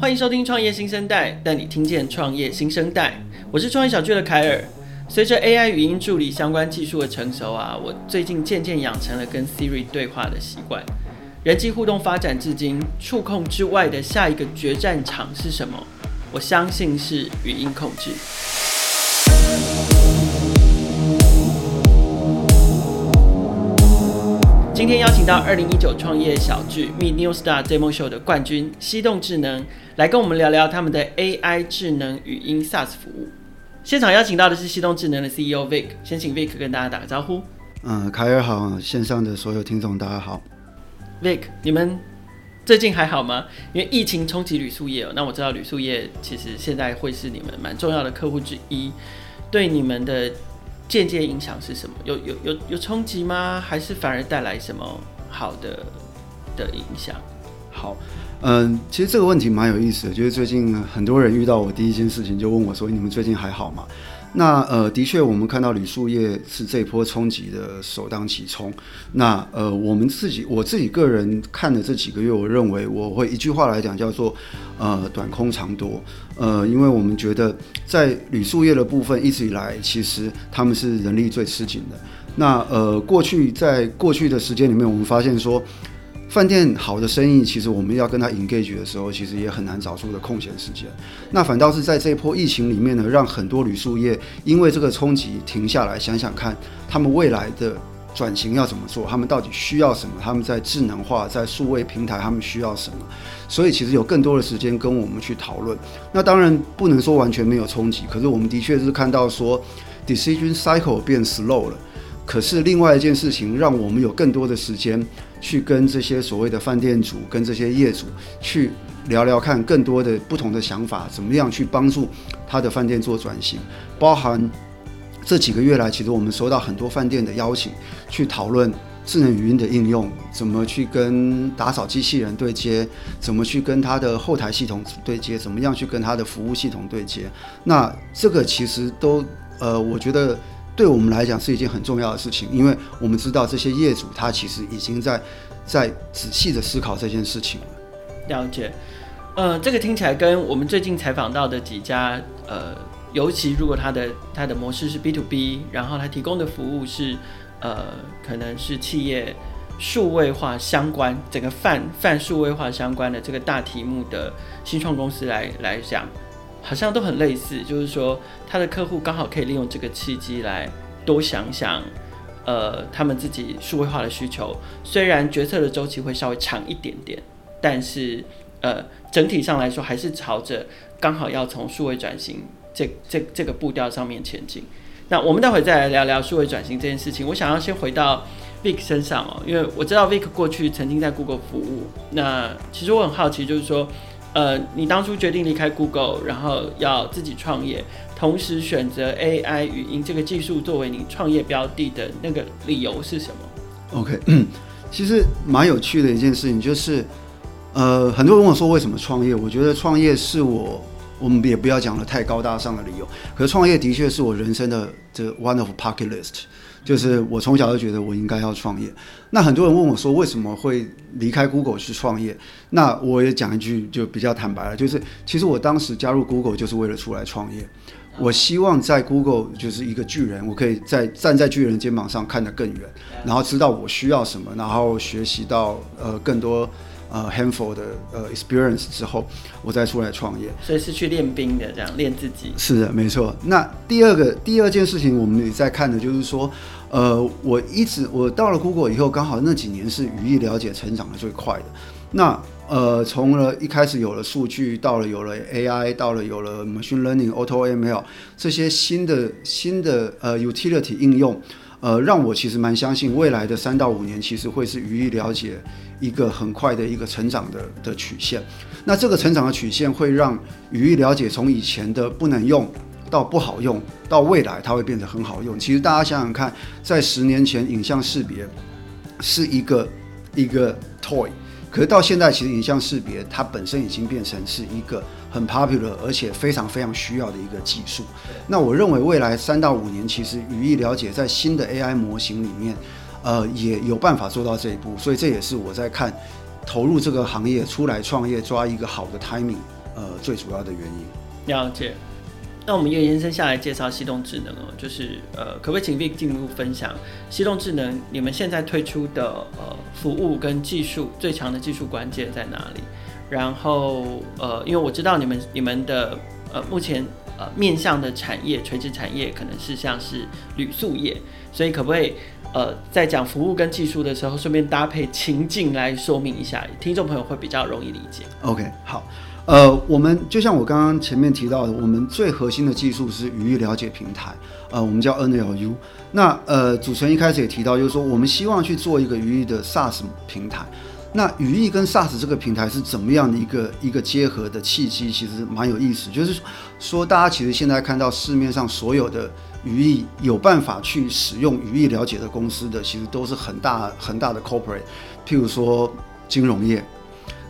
欢迎收听创业新生代，带你听见创业新生代。我是创业小聚的凯尔。随着 AI 语音助理相关技术的成熟啊，我最近渐渐养成了跟 Siri 对话的习惯。人际互动发展至今，触控之外的下一个决战场是什么？我相信是语音控制。今天邀请到二零一九创业小聚 Meet New Star Demo Show 的冠军西动智能，来跟我们聊聊他们的 AI 智能语音 SaaS 服务。现场邀请到的是西动智能的 CEO Vic，先请 Vic 跟大家打个招呼。嗯，凯尔好，线上的所有听众大家好。Vic，你们最近还好吗？因为疫情冲击旅宿业哦，那我知道旅宿业其实现在会是你们蛮重要的客户之一，对你们的。间接影响是什么？有有有有冲击吗？还是反而带来什么好的的影响？好，嗯，其实这个问题蛮有意思的，就是最近很多人遇到我第一件事情就问我说：“你们最近还好吗？”那呃，的确，我们看到旅宿业是这波冲击的首当其冲。那呃，我们自己我自己个人看的这几个月，我认为我会一句话来讲，叫做呃短空长多。呃，因为我们觉得在旅宿业的部分，一直以来其实他们是人力最吃紧的。那呃，过去在过去的时间里面，我们发现说。饭店好的生意，其实我们要跟他 engage 的时候，其实也很难找出的空闲时间。那反倒是在这一波疫情里面呢，让很多旅宿业因为这个冲击停下来，想想看他们未来的转型要怎么做，他们到底需要什么，他们在智能化、在数位平台他们需要什么。所以其实有更多的时间跟我们去讨论。那当然不能说完全没有冲击，可是我们的确是看到说 decision cycle 变 slow 了。可是另外一件事情，让我们有更多的时间去跟这些所谓的饭店主、跟这些业主去聊聊看，更多的不同的想法，怎么样去帮助他的饭店做转型。包含这几个月来，其实我们收到很多饭店的邀请，去讨论智能语音的应用，怎么去跟打扫机器人对接，怎么去跟他的后台系统对接，怎么样去跟他的服务系统对接。那这个其实都呃，我觉得。对我们来讲是一件很重要的事情，因为我们知道这些业主他其实已经在在仔细的思考这件事情了。了解，呃，这个听起来跟我们最近采访到的几家，呃，尤其如果他的他的模式是 B to B，然后他提供的服务是，呃，可能是企业数位化相关，整个泛泛数位化相关的这个大题目的新创公司来来讲。好像都很类似，就是说他的客户刚好可以利用这个契机来多想想，呃，他们自己数位化的需求。虽然决策的周期会稍微长一点点，但是呃，整体上来说还是朝着刚好要从数位转型这这这个步调上面前进。那我们待会再来聊聊数位转型这件事情。我想要先回到 Vic 身上哦，因为我知道 Vic 过去曾经在 Google 服务。那其实我很好奇，就是说。呃，你当初决定离开 Google，然后要自己创业，同时选择 AI 语音这个技术作为你创业标的的那个理由是什么？OK，其实蛮有趣的一件事情，就是呃，很多人问我说为什么创业，我觉得创业是我，我们也不要讲的太高大上的理由，可是创业的确是我人生的这 one of bucket list。就是我从小就觉得我应该要创业。那很多人问我说，为什么会离开 Google 去创业？那我也讲一句就比较坦白了，就是其实我当时加入 Google 就是为了出来创业。我希望在 Google 就是一个巨人，我可以在站在巨人肩膀上看得更远，然后知道我需要什么，然后学习到呃更多。呃，handful 的呃 experience 之后，我再出来创业，所以是去练兵的，这样练自己。是的，没错。那第二个第二件事情，我们也在看的，就是说，呃，我一直我到了 Google 以后，刚好那几年是语义了解成长的最快的。那呃，从了一开始有了数据，到了有了 AI，到了有了 machine learning、AutoML 这些新的新的呃 utility 应用。呃，让我其实蛮相信未来的三到五年，其实会是语义了解一个很快的一个成长的的曲线。那这个成长的曲线会让语义了解从以前的不能用到不好用，到未来它会变得很好用。其实大家想想看，在十年前，影像识别是一个一个 toy。可是到现在，其实影像识别它本身已经变成是一个很 popular 而且非常非常需要的一个技术。那我认为未来三到五年，其实语义了解在新的 AI 模型里面，呃，也有办法做到这一步。所以这也是我在看投入这个行业出来创业抓一个好的 timing，呃最主要的原因。了解。那我们又延伸下来介绍西动智能哦，就是呃，可不可以请 Vic 进一步分享西动智能你们现在推出的呃服务跟技术最强的技术关键在哪里？然后呃，因为我知道你们你们的呃目前呃面向的产业垂直产业可能是像是铝塑业，所以可不可以呃在讲服务跟技术的时候，顺便搭配情境来说明一下，听众朋友会比较容易理解。OK，好。呃，我们就像我刚刚前面提到的，我们最核心的技术是语义了解平台，呃，我们叫 NLU。那呃，主持人一开始也提到，就是说我们希望去做一个语义的 SaaS 平台。那语义跟 SaaS 这个平台是怎么样的一个一个结合的契机？其实蛮有意思，就是说大家其实现在看到市面上所有的语义有办法去使用语义了解的公司的，其实都是很大很大的 corporate，譬如说金融业。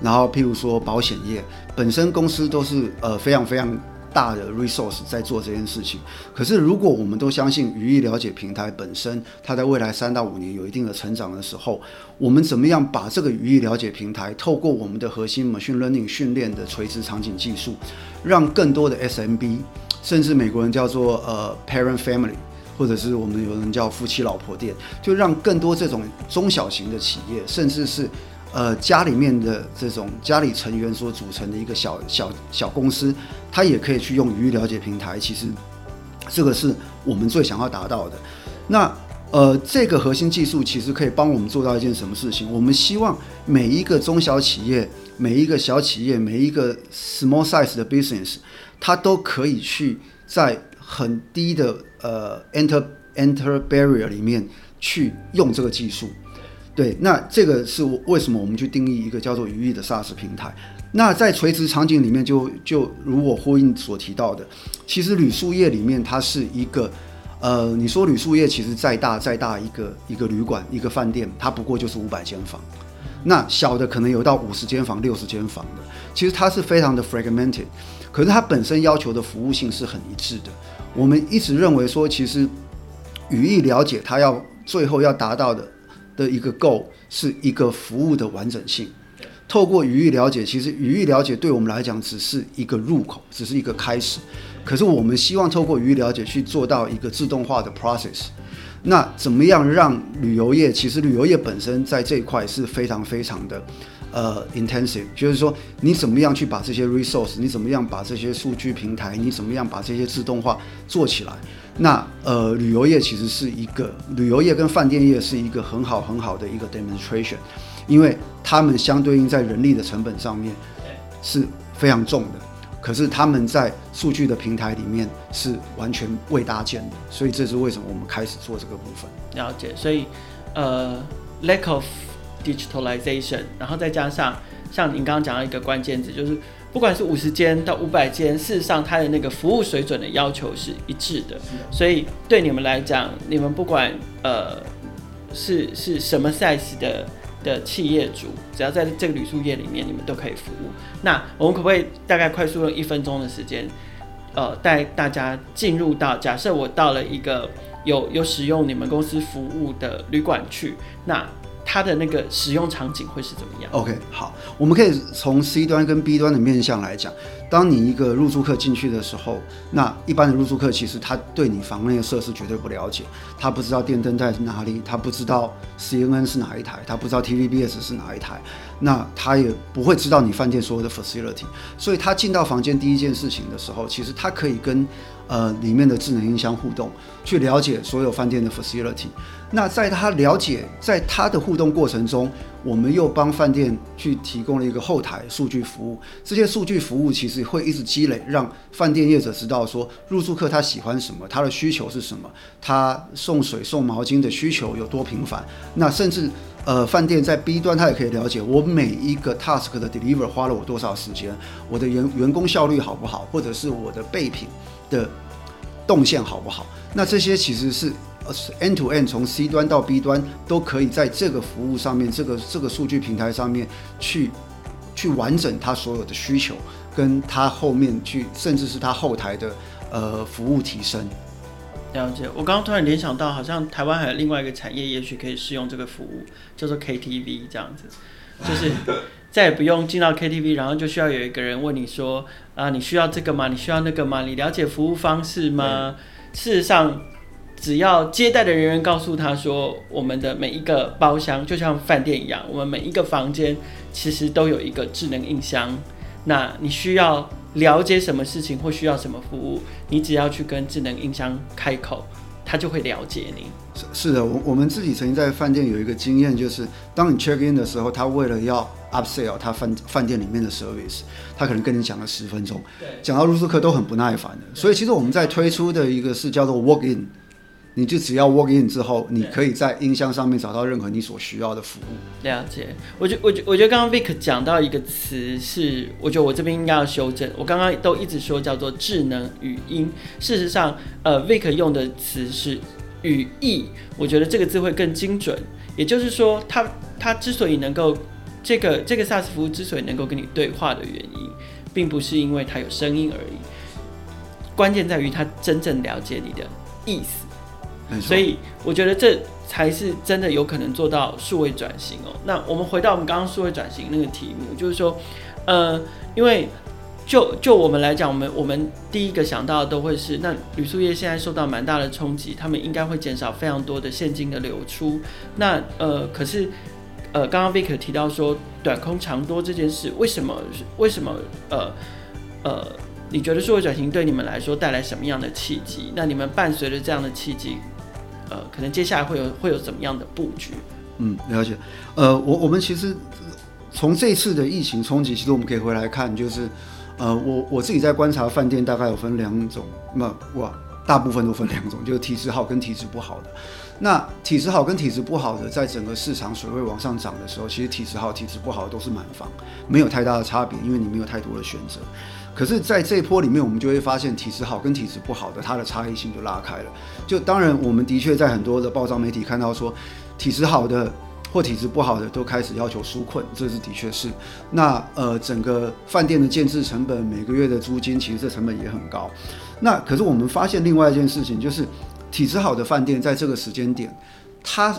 然后，譬如说保险业本身公司都是呃非常非常大的 resource 在做这件事情。可是，如果我们都相信语义了解平台本身，它在未来三到五年有一定的成长的时候，我们怎么样把这个语义了解平台透过我们的核心 machine learning 训练的垂直场景技术，让更多的 SMB，甚至美国人叫做呃 parent family，或者是我们有人叫夫妻老婆店，就让更多这种中小型的企业，甚至是呃，家里面的这种家里成员所组成的一个小小小公司，它也可以去用语义了解平台。其实，这个是我们最想要达到的。那呃，这个核心技术其实可以帮我们做到一件什么事情？我们希望每一个中小企业、每一个小企业、每一个 small size 的 business，它都可以去在很低的呃 enter enter barrier 里面去用这个技术。对，那这个是为什么我们去定义一个叫做语义的 SaaS 平台？那在垂直场景里面就，就如我呼应所提到的，其实旅宿业里面它是一个，呃，你说旅宿业其实再大再大一个一个旅馆一个饭店，它不过就是五百间房，那小的可能有到五十间房、六十间房的，其实它是非常的 fragmented，可是它本身要求的服务性是很一致的。我们一直认为说，其实语义了解它要最后要达到的。的一个 goal 是一个服务的完整性。透过语义了解，其实语义了解对我们来讲只是一个入口，只是一个开始。可是我们希望透过语义了解去做到一个自动化的 process。那怎么样让旅游业？其实旅游业本身在这一块是非常非常的呃 intensive，就是说你怎么样去把这些 resource，你怎么样把这些数据平台，你怎么样把这些自动化做起来？那呃，旅游业其实是一个旅游业跟饭店业是一个很好很好的一个 demonstration，因为他们相对应在人力的成本上面是非常重的，可是他们在数据的平台里面是完全未搭建的，所以这是为什么我们开始做这个部分。了解，所以呃，lack of digitalization，然后再加上像您刚刚讲到一个关键字就是。不管是五十间到五百间，事实上它的那个服务水准的要求是一致的，所以对你们来讲，你们不管呃是是什么 size 的的企业主，只要在这个旅宿业里面，你们都可以服务。那我们可不可以大概快速用一分钟的时间，呃，带大家进入到假设我到了一个有有使用你们公司服务的旅馆去，那。它的那个使用场景会是怎么样？OK，好，我们可以从 C 端跟 B 端的面向来讲。当你一个入住客进去的时候，那一般的入住客其实他对你房内的设施绝对不了解，他不知道电灯在哪里，他不知道 CNN 是哪一台，他不知道 TVBS 是哪一台，那他也不会知道你饭店所有的 facility。所以他进到房间第一件事情的时候，其实他可以跟呃里面的智能音箱互动，去了解所有饭店的 facility。那在他了解，在他的互动过程中，我们又帮饭店去提供了一个后台数据服务。这些数据服务其实会一直积累，让饭店业者知道说入住客他喜欢什么，他的需求是什么，他送水送毛巾的需求有多频繁。那甚至呃，饭店在 B 端他也可以了解我每一个 task 的 deliver 花了我多少时间，我的员员工效率好不好，或者是我的备品的动线好不好。那这些其实是。End to end 从 C 端到 B 端都可以在这个服务上面，这个这个数据平台上面去去完整它所有的需求，跟它后面去，甚至是它后台的呃服务提升。了解，我刚刚突然联想到，好像台湾还有另外一个产业，也许可以适用这个服务，叫做 KTV 这样子。就是再也不用进到 KTV，然后就需要有一个人问你说啊，你需要这个吗？你需要那个吗？你了解服务方式吗？事实上，只要接待的人员告诉他说，我们的每一个包厢就像饭店一样，我们每一个房间其实都有一个智能音箱。那你需要了解什么事情或需要什么服务，你只要去跟智能音箱开口，他就会了解你。是是的，我我们自己曾经在饭店有一个经验，就是当你 check in 的时候，他为了要 upsell 他饭饭店里面的 service，他可能跟你讲了十分钟，讲到入住客都很不耐烦的。所以其实我们在推出的一个是叫做 walk in。你就只要 walk in 之后，你可以在音箱上面找到任何你所需要的服务。了解，我觉我觉我觉得刚刚 Vic 讲到一个词是，我觉得我这边应该要修正。我刚刚都一直说叫做智能语音，事实上，呃，Vic 用的词是语义，我觉得这个字会更精准。也就是说，它它之所以能够这个这个 SaaS 服务之所以能够跟你对话的原因，并不是因为它有声音而已，关键在于它真正了解你的意思。所以我觉得这才是真的有可能做到数位转型哦。那我们回到我们刚刚数位转型那个题目，就是说，呃，因为就就我们来讲，我们我们第一个想到的都会是，那旅宿业现在受到蛮大的冲击，他们应该会减少非常多的现金的流出。那呃，可是呃，刚刚 Vic 提到说短空长多这件事，为什么为什么呃呃，你觉得数位转型对你们来说带来什么样的契机？那你们伴随着这样的契机？呃，可能接下来会有会有怎么样的布局？嗯，了解。呃，我我们其实从这次的疫情冲击，其实我们可以回来看，就是呃，我我自己在观察饭店，大概有分两种，那哇，大部分都分两种，就是体质好跟体质不好的。那体质好跟体质不好的，在整个市场水位往上涨的时候，其实体质好、体质不好的都是满房，没有太大的差别，因为你没有太多的选择。可是，在这一波里面，我们就会发现体质好跟体质不好的，它的差异性就拉开了。就当然，我们的确在很多的报章媒体看到说，体质好的或体质不好的都开始要求纾困，这是的确是。那呃，整个饭店的建制成本，每个月的租金，其实这成本也很高。那可是我们发现另外一件事情，就是体质好的饭店在这个时间点，他。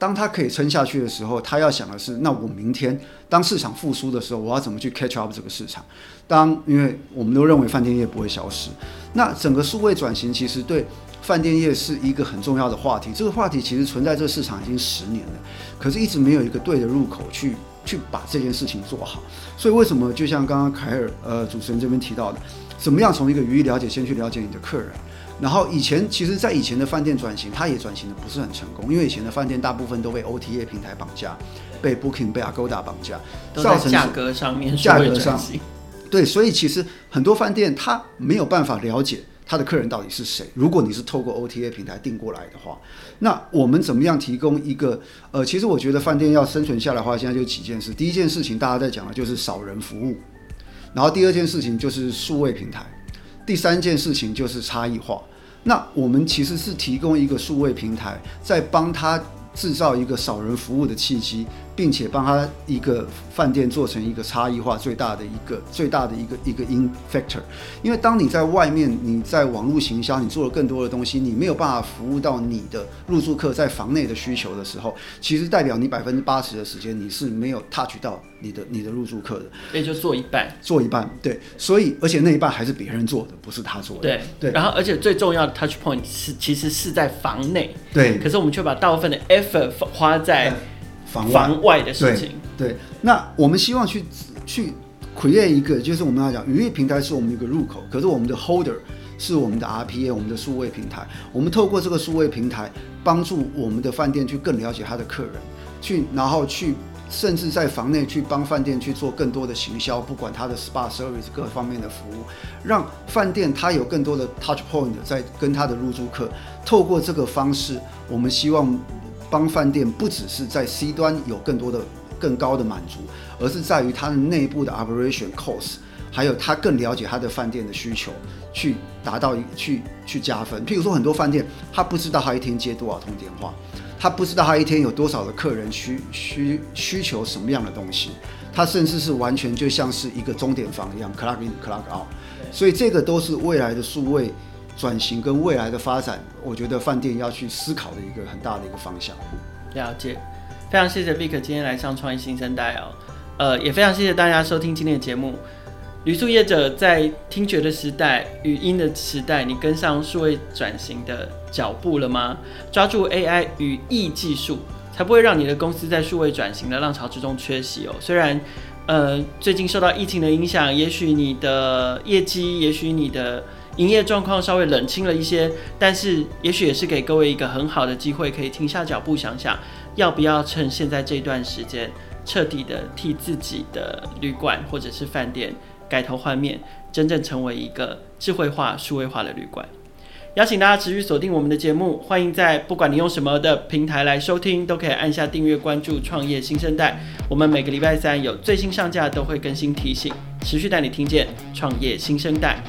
当他可以撑下去的时候，他要想的是：那我明天当市场复苏的时候，我要怎么去 catch up 这个市场？当因为我们都认为饭店业不会消失，那整个数位转型其实对饭店业是一个很重要的话题。这个话题其实存在这个市场已经十年了，可是一直没有一个对的入口去去把这件事情做好。所以为什么就像刚刚凯尔呃主持人这边提到的，怎么样从一个语义了解先去了解你的客人？然后以前，其实，在以前的饭店转型，它也转型的不是很成功，因为以前的饭店大部分都被 OTA 平台绑架，被 Booking、被 Agoda 绑架，造成价格上面价格上，对，所以其实很多饭店它没有办法了解他的客人到底是谁。如果你是透过 OTA 平台订过来的话，那我们怎么样提供一个？呃，其实我觉得饭店要生存下来的话，现在就几件事。第一件事情大家在讲的就是少人服务，然后第二件事情就是数位平台。第三件事情就是差异化。那我们其实是提供一个数位平台，在帮他制造一个少人服务的契机。并且帮他一个饭店做成一个差异化最大的一个最大的一个一个 in factor，因为当你在外面你在网络行销，你做了更多的东西，你没有办法服务到你的入住客在房内的需求的时候，其实代表你百分之八十的时间你是没有 touch 到你的你的入住客的，所以就做一半，做一半，对，所以而且那一半还是别人做的，不是他做的，对。对，然后而且最重要的 touch point 是其实是在房内，对，可是我们却把大部分的 effort 花在。房外，房外的事情，对，对，那我们希望去去 create 一个，就是我们要讲，语义平台是我们一个入口，可是我们的 holder 是我们的 RPA，我们的数位平台。我们透过这个数位平台，帮助我们的饭店去更了解他的客人，去然后去甚至在房内去帮饭店去做更多的行销，不管他的 SPA service 各方面的服务，让饭店他有更多的 touch point 在跟他的入住客。透过这个方式，我们希望。帮饭店不只是在 C 端有更多的、更高的满足，而是在于它的内部的 operation cost，还有他更了解他的饭店的需求，去达到一去去加分。譬如说，很多饭店他不知道他一天接多少通电话，他不知道他一天有多少的客人需需需求什么样的东西，他甚至是完全就像是一个钟点房一样，clock in clock out。所以这个都是未来的数位。转型跟未来的发展，我觉得饭店要去思考的一个很大的一个方向。了解，非常谢谢 Vic 今天来上创业新生代哦，呃，也非常谢谢大家收听今天的节目。旅宿业者在听觉的时代、语音的时代，你跟上数位转型的脚步了吗？抓住 AI 语义技术，才不会让你的公司在数位转型的浪潮之中缺席哦。虽然，呃，最近受到疫情的影响，也许你的业绩，也许你的营业状况稍微冷清了一些，但是也许也是给各位一个很好的机会，可以停下脚步想想，要不要趁现在这段时间，彻底的替自己的旅馆或者是饭店。改头换面，真正成为一个智慧化、数位化的旅馆。邀请大家持续锁定我们的节目，欢迎在不管你用什么的平台来收听，都可以按下订阅关注“创业新生代”。我们每个礼拜三有最新上架，都会更新提醒，持续带你听见创业新生代。